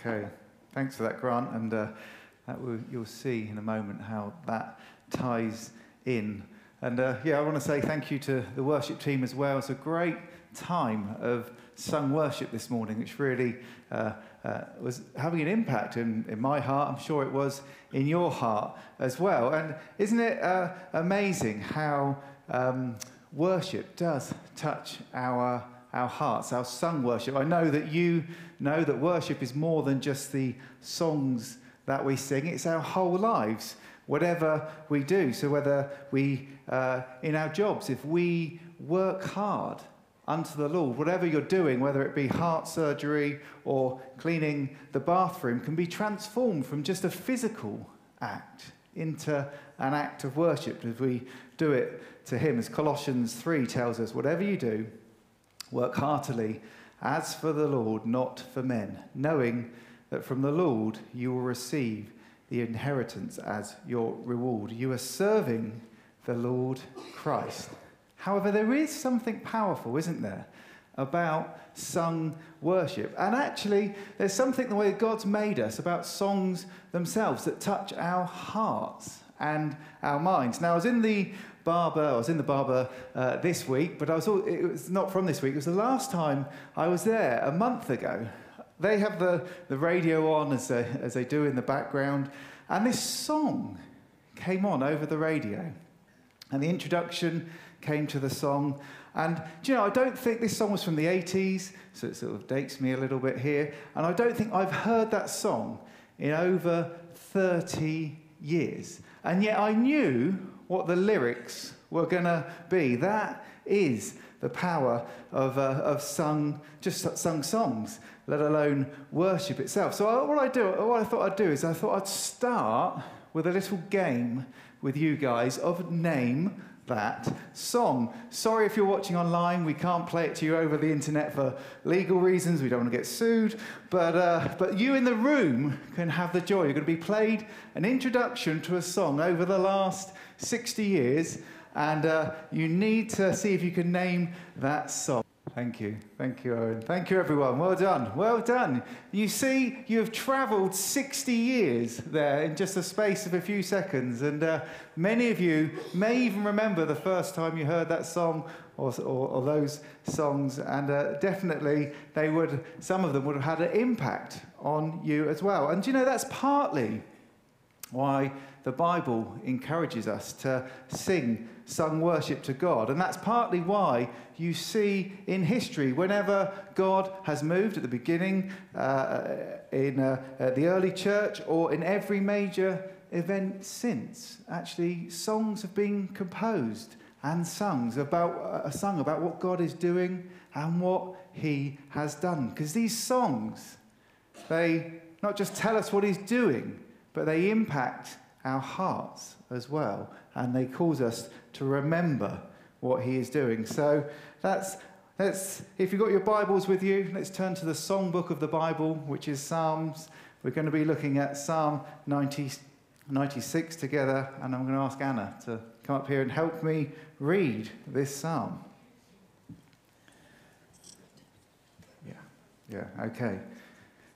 Okay, thanks for that, Grant. And uh, that will, you'll see in a moment how that ties in. And uh, yeah, I want to say thank you to the worship team as well. It's a great time of sung worship this morning, which really uh, uh, was having an impact in, in my heart. I'm sure it was in your heart as well. And isn't it uh, amazing how um, worship does touch our our hearts, our sung worship. I know that you know that worship is more than just the songs that we sing, it's our whole lives, whatever we do. So, whether we, uh, in our jobs, if we work hard unto the Lord, whatever you're doing, whether it be heart surgery or cleaning the bathroom, can be transformed from just a physical act into an act of worship as we do it to Him. As Colossians 3 tells us, whatever you do, Work heartily as for the Lord, not for men, knowing that from the Lord you will receive the inheritance as your reward. You are serving the Lord Christ. However, there is something powerful, isn't there, about sung worship. And actually, there's something the way God's made us about songs themselves that touch our hearts and our minds. Now, I was in the barber. I was in the barber uh, this week, but I was all, it was not from this week. It was the last time I was there a month ago. They have the, the radio on as they, as they do in the background, and this song came on over the radio. And the introduction came to the song. And do you know, I don't think this song was from the 80s, so it sort of dates me a little bit here. And I don't think I've heard that song in over 30 years. And yet I knew what the lyrics were going to be. That is the power of, uh, of sung, just sung songs, let alone worship itself. So I, what I do, what I thought I'd do is I thought I'd start with a little game with you guys of name that song. Sorry if you're watching online, we can't play it to you over the internet for legal reasons. We don't want to get sued. But, uh, but you in the room can have the joy. You're going to be played an introduction to a song over the last 60 years, and uh, you need to see if you can name that song. Thank you. Thank you, Owen. Thank you, everyone. Well done. Well done. You see, you have traveled 60 years there in just a space of a few seconds. And uh, many of you may even remember the first time you heard that song or, or, or those songs. And uh, definitely, they would, some of them would have had an impact on you as well. And you know, that's partly why the Bible encourages us to sing sung worship to God. And that's partly why you see in history, whenever God has moved at the beginning, uh, in uh, the early church, or in every major event since, actually, songs have been composed and sung about, uh, sung about what God is doing and what He has done. Because these songs, they not just tell us what He's doing, but they impact our hearts as well. And they cause us to remember what he is doing. So that's, let's, if you've got your Bibles with you, let's turn to the songbook of the Bible, which is Psalms. We're going to be looking at Psalm 90, 96 together, and I'm going to ask Anna to come up here and help me read this psalm. Yeah, yeah, okay.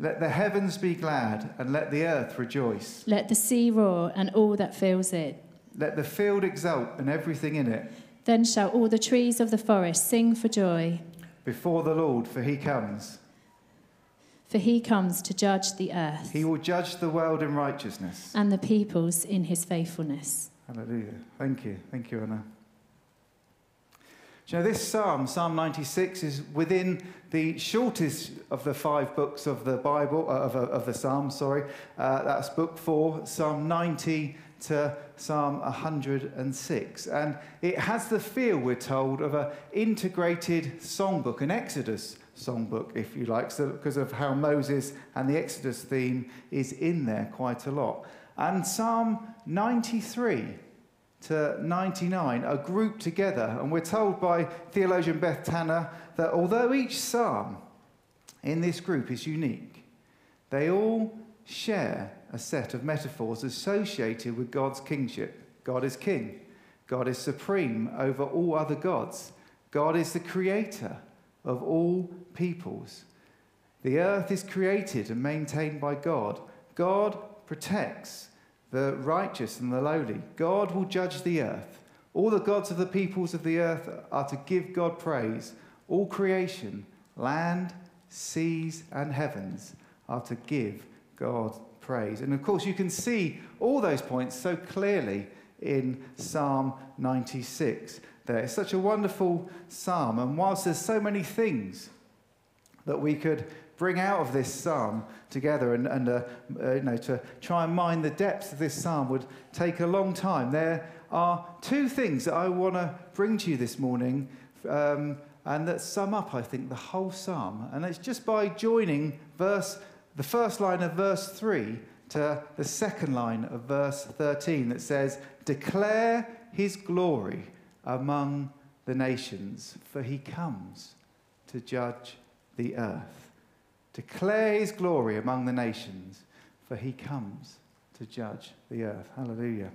Let the heavens be glad and let the earth rejoice. Let the sea roar and all that fills it. Let the field exult and everything in it. Then shall all the trees of the forest sing for joy. Before the Lord, for he comes. For he comes to judge the earth He will judge the world in righteousness. and the peoples in his faithfulness. Hallelujah. Thank you. Thank you, Anna. You know, this psalm, Psalm 96, is within the shortest of the five books of the Bible, uh, of, of the Psalms, sorry. Uh, that's book four, Psalm 90 to Psalm 106. And it has the feel, we're told, of an integrated songbook, an Exodus songbook, if you like, so, because of how Moses and the Exodus theme is in there quite a lot. And Psalm 93 to 99 are grouped together. And we're told by theologian Beth Tanner that although each psalm in this group is unique, they all share a set of metaphors associated with God's kingship. God is king, God is supreme over all other gods, God is the creator of all peoples. The earth is created and maintained by God. God protects the righteous and the lowly. God will judge the earth. All the gods of the peoples of the earth are to give God praise. All creation, land, seas, and heavens are to give God praise. And of course, you can see all those points so clearly in Psalm 96. There. It's such a wonderful psalm. And whilst there's so many things that we could bring out of this psalm together and, and uh, uh, you know, to try and mine the depths of this psalm would take a long time. There are two things that I want to bring to you this morning um, and that sum up, I think, the whole psalm. And it's just by joining verse, the first line of verse 3 to the second line of verse 13 that says, Declare his glory among the nations, for he comes to judge the earth. Declare his glory among the nations, for he comes to judge the earth. Hallelujah.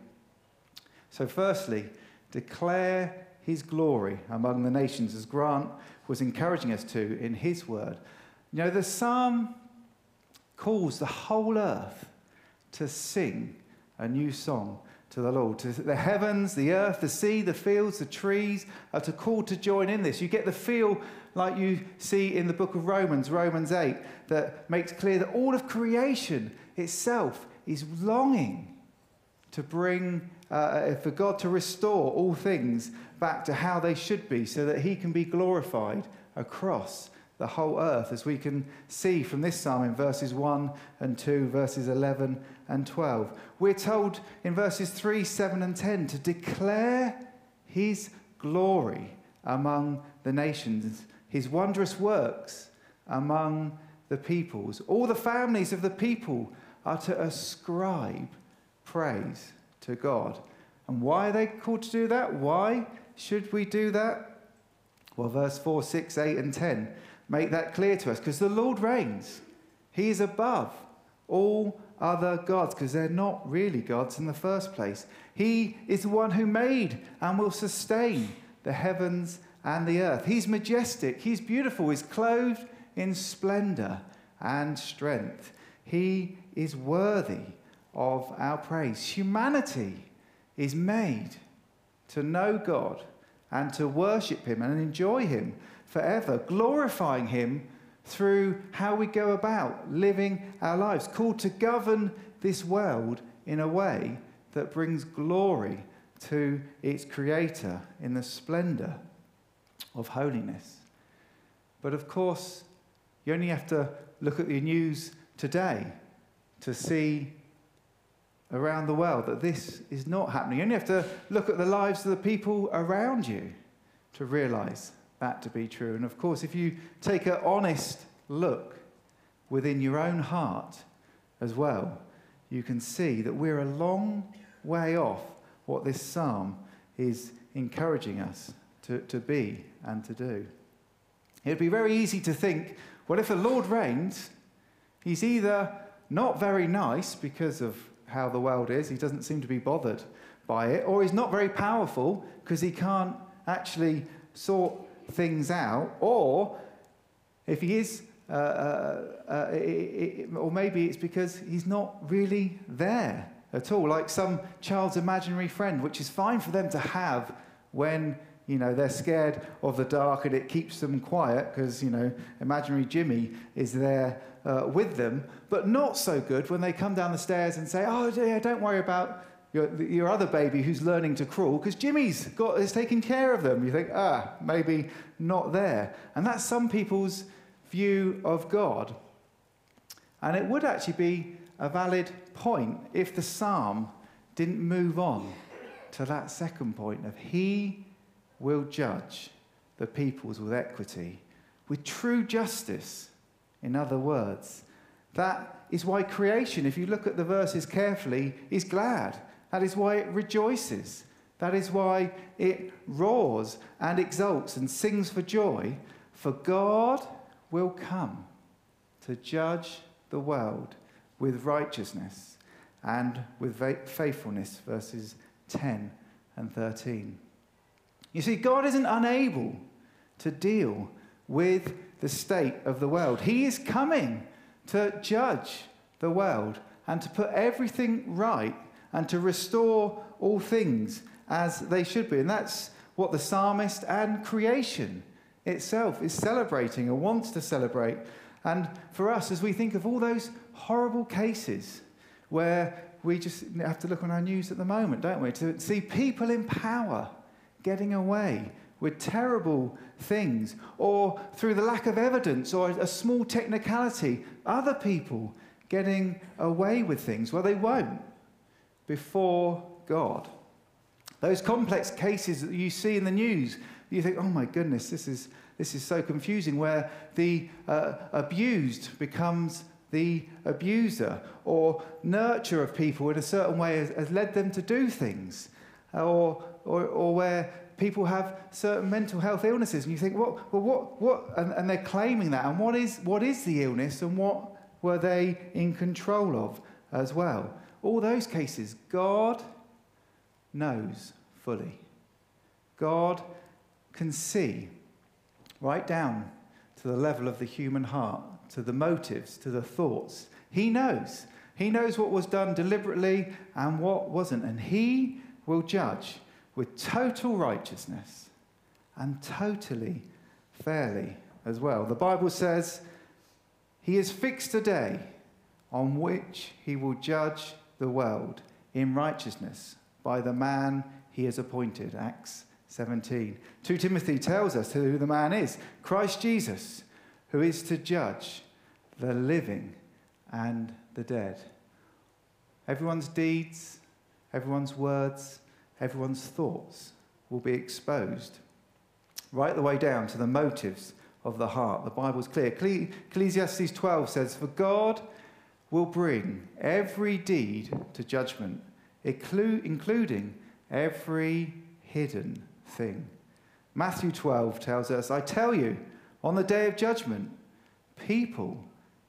So, firstly, declare his glory among the nations, as Grant was encouraging us to in his word. You know, the psalm calls the whole earth to sing a new song to the Lord. To the heavens, the earth, the sea, the fields, the trees are to call to join in this. You get the feel like you see in the book of Romans, Romans 8, that makes clear that all of creation itself is longing to bring, uh, uh, for God to restore all things back to how they should be so that He can be glorified across the whole earth, as we can see from this psalm in verses 1 and 2, verses 11 and 12. We're told in verses 3, 7, and 10 to declare His glory among the nations his wondrous works among the peoples. All the families of the people are to ascribe praise to God. And why are they called to do that? Why should we do that? Well, verse 4, 6, 8, and 10 make that clear to us because the Lord reigns. He is above all other gods because they're not really gods in the first place. He is the one who made and will sustain the heavens and the earth. He's majestic, he's beautiful, he's clothed in splendor and strength. He is worthy of our praise. Humanity is made to know God and to worship Him and enjoy Him forever, glorifying Him through how we go about living our lives, called to govern this world in a way that brings glory to its Creator in the splendor of holiness. But of course, you only have to look at the news today to see around the world that this is not happening. You only have to look at the lives of the people around you to realize that to be true. And of course, if you take an honest look within your own heart as well, you can see that we're a long way off what this psalm is encouraging us to, to be and to do. It would be very easy to think, well, if the Lord reigns, he's either not very nice because of how the world is, he doesn't seem to be bothered by it, or he's not very powerful because he can't actually sort things out, or if he is, uh, uh, uh, it, it, or maybe it's because he's not really there at all, like some child's imaginary friend, which is fine for them to have when you know, they're scared of the dark and it keeps them quiet because, you know, imaginary Jimmy is there uh, with them. But not so good when they come down the stairs and say, oh, yeah, don't worry about your, your other baby who's learning to crawl because Jimmy's got, is taking care of them. You think, ah, maybe not there. And that's some people's view of God. And it would actually be a valid point if the psalm didn't move on to that second point of He will judge the peoples with equity, with true justice. In other words, that is why creation, if you look at the verses carefully, is glad. That is why it rejoices. That is why it roars and exults and sings for joy. For God will come to judge the world with righteousness and with faithfulness, verses 10 and 13. You see, God isn't unable to deal with the state of the world. He is coming to judge the world and to put everything right and to restore all things as they should be. And that's what the psalmist and creation itself is celebrating or wants to celebrate. And for us, as we think of all those horrible cases where we just have to look on our news at the moment, don't we? To see people in power getting away with terrible things, or through the lack of evidence or a small technicality, other people getting away with things. Well, they won't before God. Those complex cases that you see in the news, you think, oh my goodness, this is, this is so confusing, where the uh, abused becomes the abuser, or nurture of people in a certain way has, has led them to do things, or, or, or where people have certain mental health illnesses, and you think, what, well, what, what, and, and they're claiming that, and what is, what is the illness, and what were they in control of as well? All those cases, God knows fully. God can see right down to the level of the human heart to the motives, to the thoughts. He knows. He knows what was done deliberately and what wasn't. And He will judge with total righteousness and totally fairly as well. The Bible says He has fixed a day on which He will judge the world in righteousness by the man He has appointed. Acts 17. 2 Timothy tells us who the man is Christ Jesus who is to judge the living and the dead. Everyone's deeds, everyone's words, everyone's thoughts will be exposed right the way down to the motives of the heart. The Bible's clear. Ecclesiastes 12 says, For God will bring every deed to judgment, including every hidden thing. Matthew 12 tells us, I tell you, on the day of judgment, people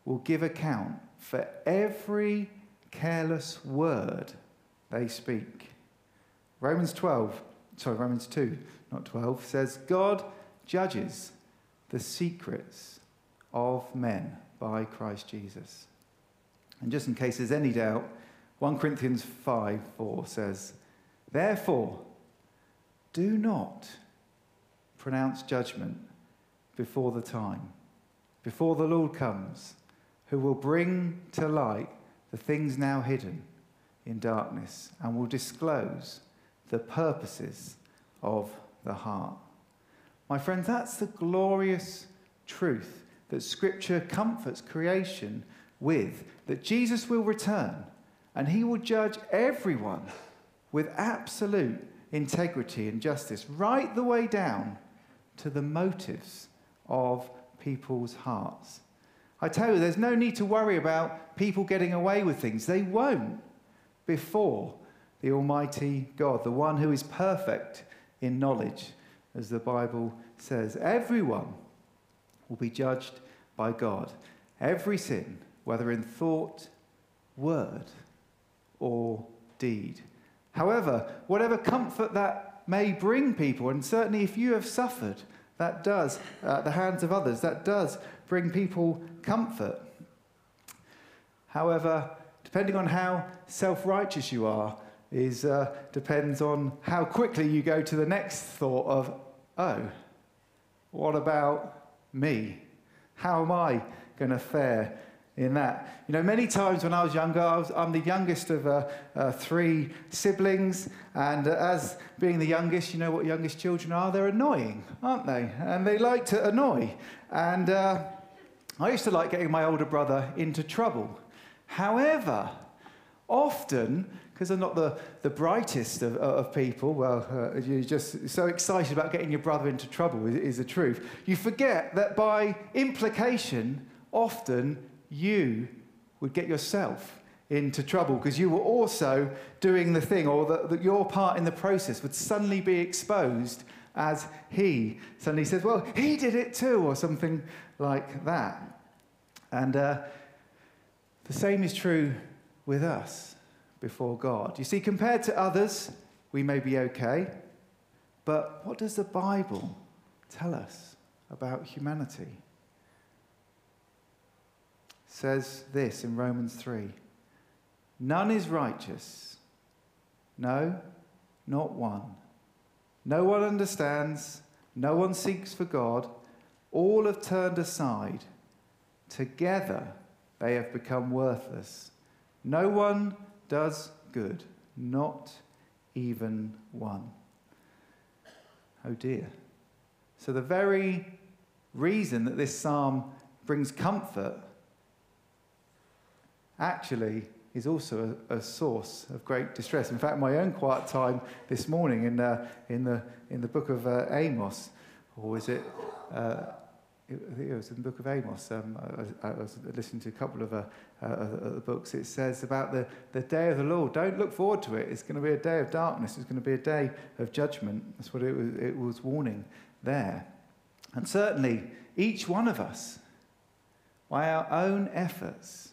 will give account for every careless word they speak. Romans 12, sorry, Romans 2, not 12, says, God judges the secrets of men by Christ Jesus. And just in case there's any doubt, 1 Corinthians 5 4 says, Therefore, do not pronounce judgment before the time, before the Lord comes, who will bring to light the things now hidden in darkness and will disclose the purposes of the heart. My friends, that's the glorious truth that Scripture comforts creation with that Jesus will return and he will judge everyone with absolute integrity and justice, right the way down to the motives of people's hearts. I tell you, there's no need to worry about people getting away with things. They won't before the Almighty God, the one who is perfect in knowledge, as the Bible says. Everyone will be judged by God. Every sin, whether in thought, word, or deed. However, whatever comfort that may bring people, and certainly if you have suffered, that does, at uh, the hands of others, that does bring people comfort. However, depending on how self righteous you are, is, uh, depends on how quickly you go to the next thought of, oh, what about me? How am I going to fare in that? You know, many times when I was younger, I was, I'm the youngest of uh, uh, three siblings, and uh, as being the youngest, you know what youngest children are? They're annoying, aren't they? And they like to annoy. And uh, I used to like getting my older brother into trouble. However, often, because I'm not the, the brightest of, of people, well, uh, you're just so excited about getting your brother into trouble, is, is the truth. You forget that by implication, often you would get yourself into trouble because you were also doing the thing, or that, that your part in the process would suddenly be exposed as he suddenly says, Well, he did it too, or something like that. And uh, the same is true with us before God. You see, compared to others, we may be okay, but what does the Bible tell us about humanity? It says this in Romans 3 None is righteous. No, not one. No one understands. No one seeks for God. All have turned aside. Together they have become worthless. No one does good, not even one. Oh dear. So, the very reason that this psalm brings comfort actually is also a, a, source of great distress. In fact, my own quiet time this morning in, uh, in, the, in the book of uh, Amos, or is it? Uh, I think it was in the book of Amos. Um, I, I, was listening to a couple of uh, uh, uh, books. It says about the, the day of the Lord. Don't look forward to it. It's going to be a day of darkness. It's going to be a day of judgment. That's what it was, it was warning there. And certainly, each one of us, by our own efforts,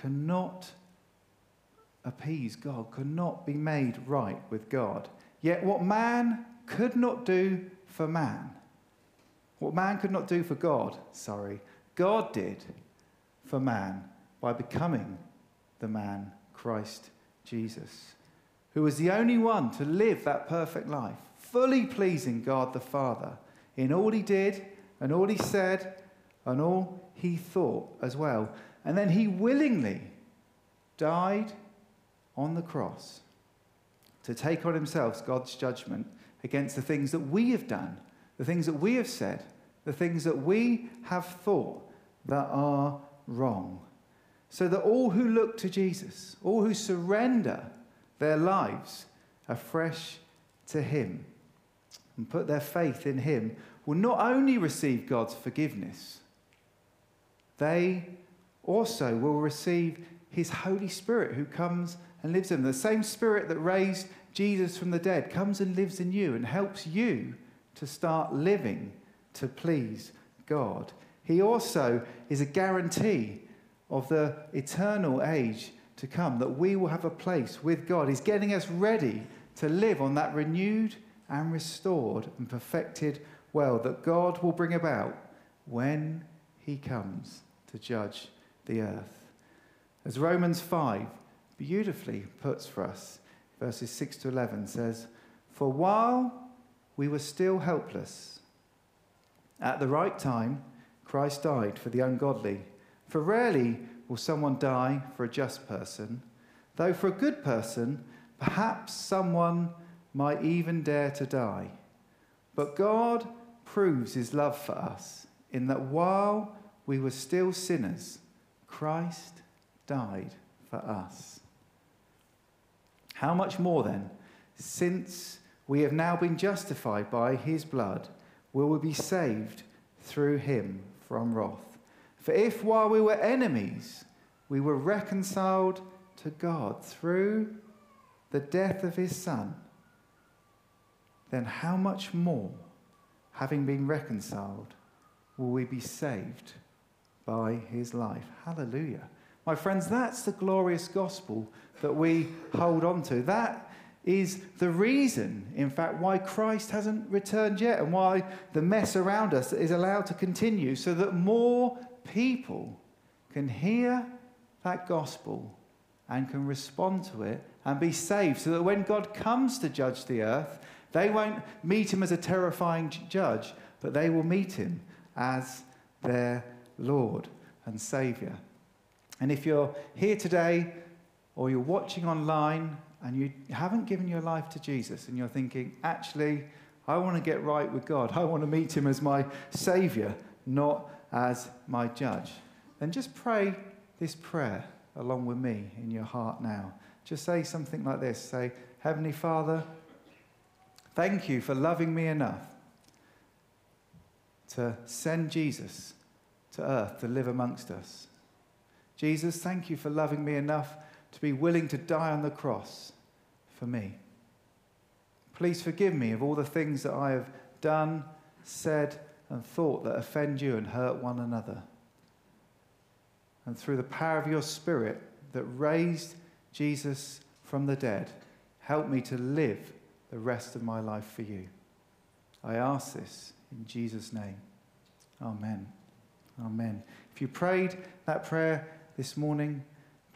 cannot appease God, cannot be made right with God. Yet, what man could not do for man, what man could not do for God, sorry, God did for man by becoming the man Christ Jesus, who was the only one to live that perfect life, fully pleasing God the Father in all he did and all he said and all he thought as well. And then he willingly died on the cross to take on himself God's judgment against the things that we have done the things that we have said, the things that we have thought that are wrong. So that all who look to Jesus, all who surrender their lives afresh to Him and put their faith in Him, will not only receive God's forgiveness, they also will receive His Holy Spirit who comes and lives in them. The same Spirit that raised Jesus from the dead comes and lives in you and helps you to start living to please God. He also is a guarantee of the eternal age to come, that we will have a place with God. He's getting us ready to live on that renewed and restored and perfected world that God will bring about when He comes to judge the earth. As Romans 5 beautifully puts for us, verses 6 to 11 says, For while we were still helpless. At the right time, Christ died for the ungodly. For rarely will someone die for a just person, though for a good person, perhaps someone might even dare to die. But God proves his love for us in that while we were still sinners, Christ died for us. How much more then, since we have now been justified by his blood. Will we be saved through him from wrath? For if while we were enemies, we were reconciled to God through the death of his Son, then how much more, having been reconciled, will we be saved by his life? Hallelujah. My friends, that's the glorious gospel that we hold on to. That is the reason, in fact, why Christ hasn't returned yet and why the mess around us is allowed to continue so that more people can hear that gospel and can respond to it and be saved so that when God comes to judge the earth, They won't meet him as a terrifying judge, but they will meet him as their Lord and Saviour. And if you're here today or you're watching online and you haven't given your life to Jesus and you're thinking, actually, I want to get right with God, I want to meet him as my Saviour, not as my judge, then just pray this prayer along with me in your heart now. Just say something like this Say, Heavenly Father, thank you for loving me enough to send Jesus to earth to live amongst us. Jesus, thank you for loving me enough to be willing to die on the cross for me. Please forgive me of all the things that I have done, said, and thought that offend you and hurt one another. And through the power of your Spirit that raised Jesus from the dead, help me to live the rest of my life for you. I ask this in Jesus' name. Amen. Amen. If you prayed that prayer this morning,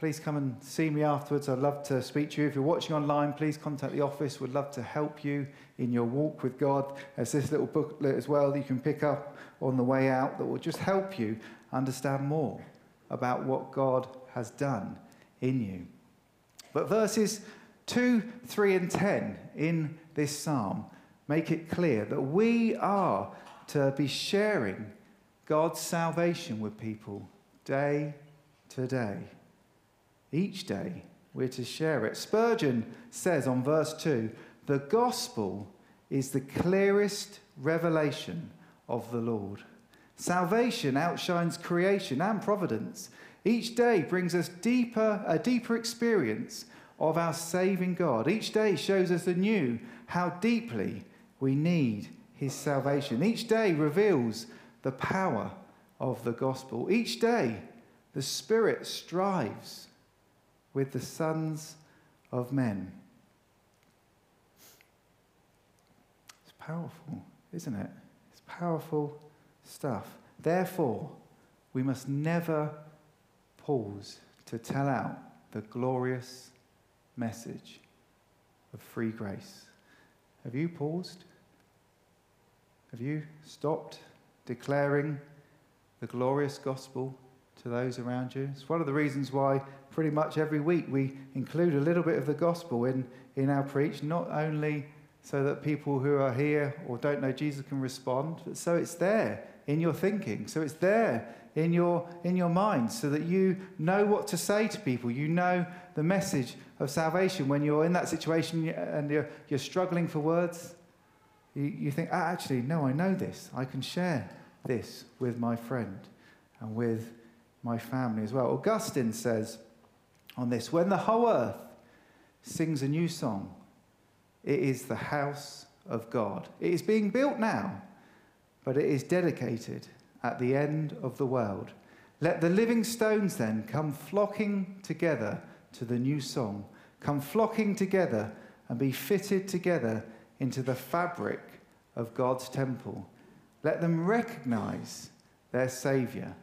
please come and see me afterwards. I'd love to speak to you. If you're watching online, please contact the office. We'd love to help you in your walk with God. There's this little booklet as well that you can pick up on the way out that will just help you understand more about what God has done in you. But verses 2, 3, and 10 in this psalm make it clear that we are to be sharing God's salvation with people day to day. Each day, we're to share it. Spurgeon says on verse 2 the gospel is the clearest revelation of the Lord. Salvation outshines creation and providence. Each day brings us deeper, a deeper experience of our saving God. Each day shows us anew how deeply we need his salvation. Each day reveals the power of the gospel. Each day, the Spirit strives with the sons of men. It's powerful, isn't it? It's powerful stuff. Therefore, we must never pause to tell out the glorious message of free grace. Have you paused? Have you stopped declaring the glorious gospel to those around you? It's one of the reasons why pretty much every week we include a little bit of the gospel in, in our preach, not only so that people who are here or don't know Jesus can respond, but so it's there in your thinking, so it's there in your, in your mind, so that you know what to say to people. You know the message of salvation when you're in that situation and you're, you're struggling for words. You, you think, ah, actually, no, I know this. I can share this with my friend and with my family as well. Augustine says on this when the whole earth sings a new song, it is the house of God. It is being built now, but it is dedicated at the end of the world. Let the living stones then come flocking together to the new song, come flocking together and be fitted together into the fabric of God's temple. Let them recognize their Saviour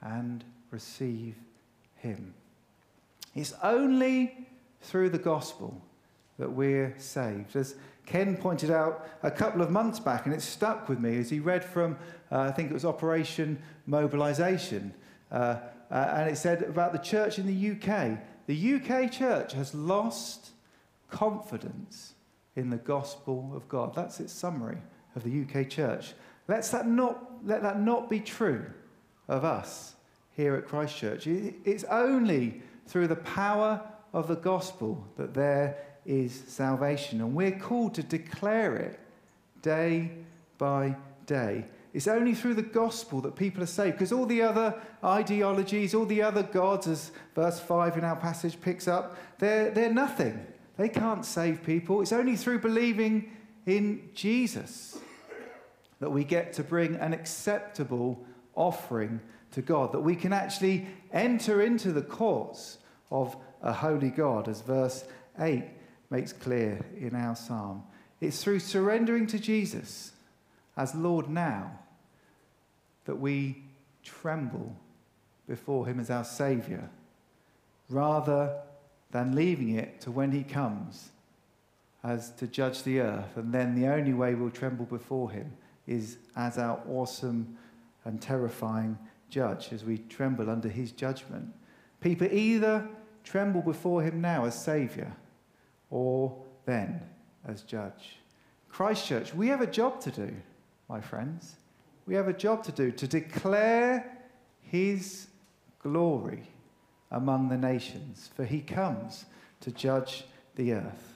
and receive Him. It's only through the gospel that we're saved. As Ken pointed out a couple of months back, and it stuck with me as he read from, uh, I think it was Operation Mobilisation, uh, uh, and it said about the church in the UK. The UK church has lost confidence in the gospel of God. That's its summary of the UK church. Let's that not, let that not be true of us here at Christchurch. It's only through the power of the gospel that there is salvation, and we're called to declare it day by day. It's only through the gospel that people are saved, because all the other ideologies, all the other gods, as verse 5 in our passage picks up, they're, they're nothing. They can't save people. It's only through believing in Jesus that we get to bring an acceptable offering to God, that we can actually enter into the courts of a holy God, as verse 8 makes clear in our psalm. It's through surrendering to Jesus as Lord now that we tremble before Him as our Saviour, rather than leaving it to when He comes as to judge the earth, and then the only way we'll tremble before him is as our awesome and terrifying judge, as we tremble under his judgment. People either tremble before him now as Saviour or then as judge. Christchurch, we have a job to do, my friends. We have a job to do to declare his glory among the nations, for he comes to judge the earth.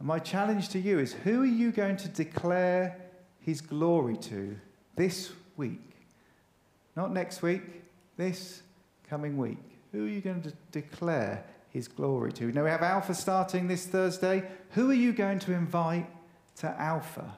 And my challenge to you is who are you going to declare his glory to this week? Not next week, this coming week. Who are you going to declare his glory to? Now we have Alpha starting this Thursday. Who are you going to invite to Alpha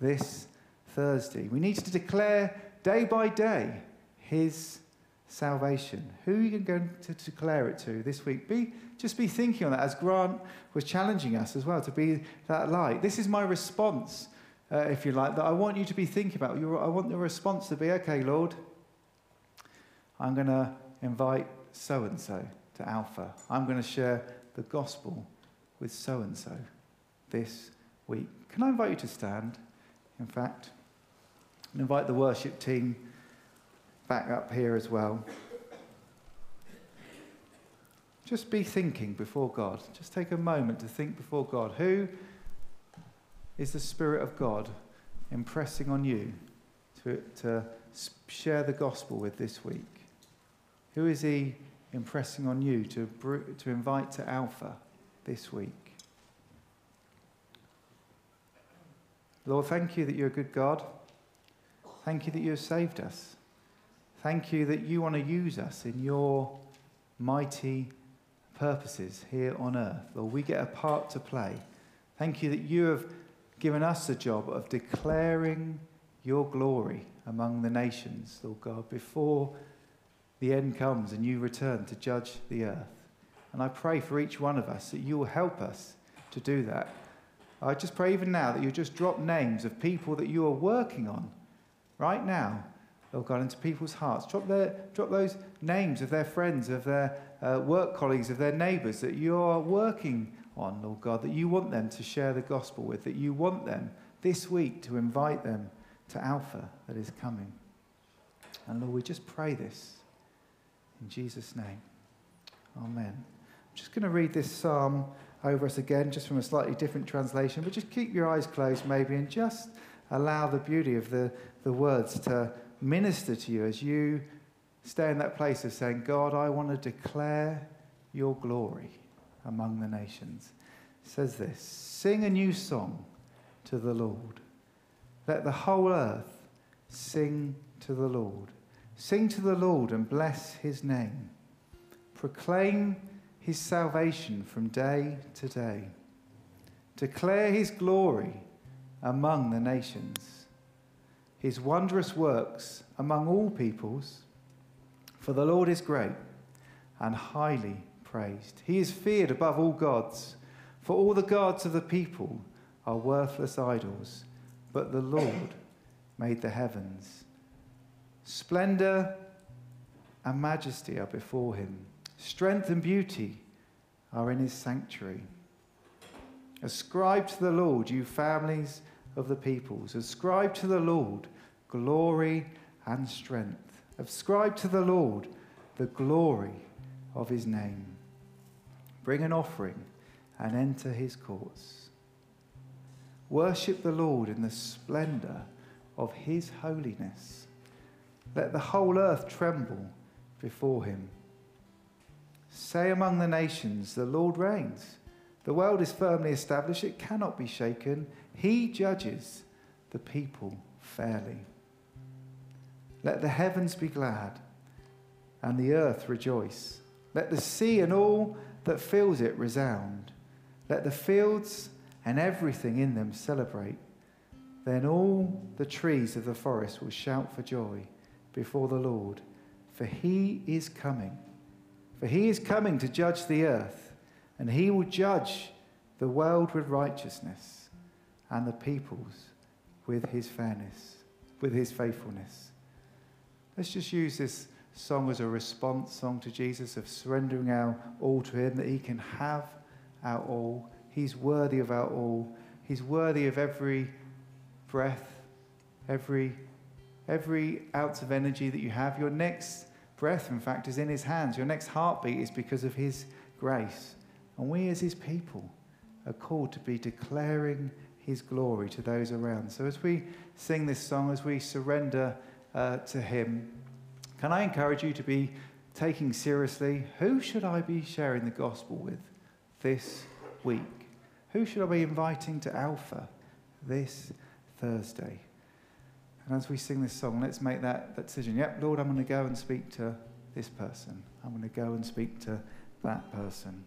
this Thursday? We need to declare day by day his salvation. Who are you going to declare it to this week? Be, just be thinking on that as Grant was challenging us as well to be that light. This is my response, uh, if you like, that I want you to be thinking about. Your, I want the response to be, okay, Lord, I'm going to invite so and so to Alpha. I'm going to share the gospel with so and so this week. Can I invite you to stand, in fact, and invite the worship team back up here as well. Just be thinking before God. Just take a moment to think before God. Who is the Spirit of God impressing on you to, to share the gospel with this week? Who is He impressing on you to, to invite to Alpha this week? Lord, thank you that you're a good God. Thank you that you have saved us. Thank you that you want to use us in your mighty purposes here on earth. Lord, we get a part to play. Thank you that you have given us the job of declaring your glory among the nations, Lord God, before the end comes and you return to judge the earth. And I pray for each one of us that you will help us to do that. I just pray even now that you just drop names of people that you are working on right now Lord God, into people's hearts. Drop, their, drop those names of their friends, of their uh, work colleagues, of their neighbours that you are working on, Lord God, that you want them to share the gospel with, that you want them this week to invite them to Alpha that is coming. And Lord, we just pray this in Jesus' name. Amen. I'm just going to read this psalm over us again, just from a slightly different translation, but just keep your eyes closed maybe and just allow the beauty of the, the words to minister to you as you stay in that place of saying, God, I want to declare your glory among the nations. It says this Sing a new song to the Lord. Let the whole earth sing to the Lord. Sing to the Lord and bless his name. Proclaim his salvation from day to day. Declare his glory among the nations his wondrous works among all peoples. For the Lord is great and highly praised. He is feared above all gods, for all the gods of the people are worthless idols, but the Lord made the heavens. Splendor and majesty are before him, strength and beauty are in his sanctuary. Ascribe to the Lord, you families of the peoples. Ascribe to the Lord glory and strength. Ascribe to the Lord the glory of his name. Bring an offering and enter his courts. Worship the Lord in the splendor of his holiness. Let the whole earth tremble before him. Say among the nations, The Lord reigns. The world is firmly established, it cannot be shaken. He judges the people fairly. Let the heavens be glad and the earth rejoice. Let the sea and all that fills it resound. Let the fields and everything in them celebrate. Then all the trees of the forest will shout for joy before the Lord, for he is coming. For he is coming to judge the earth, and he will judge the world with righteousness and the peoples with his fairness, with his faithfulness. Let's just use this song as a response song to Jesus of surrendering our all to him, that he can have our all. He's worthy of our all. He's worthy of every breath, every, every ounce of energy that you have. Your next breath, in fact, is in His hands. Your next heartbeat is because of His grace. And we, as His people, are called to be declaring His glory to those around. So as we sing this song, as we surrender uh, to Him, can I encourage you to be taking seriously who should I be sharing the gospel with this week? Who should I be inviting to Alpha this Thursday? And as we sing this song, let's make that, that decision. Yep, Lord, I'm going to go and speak to this person. I'm going to go and speak to that person.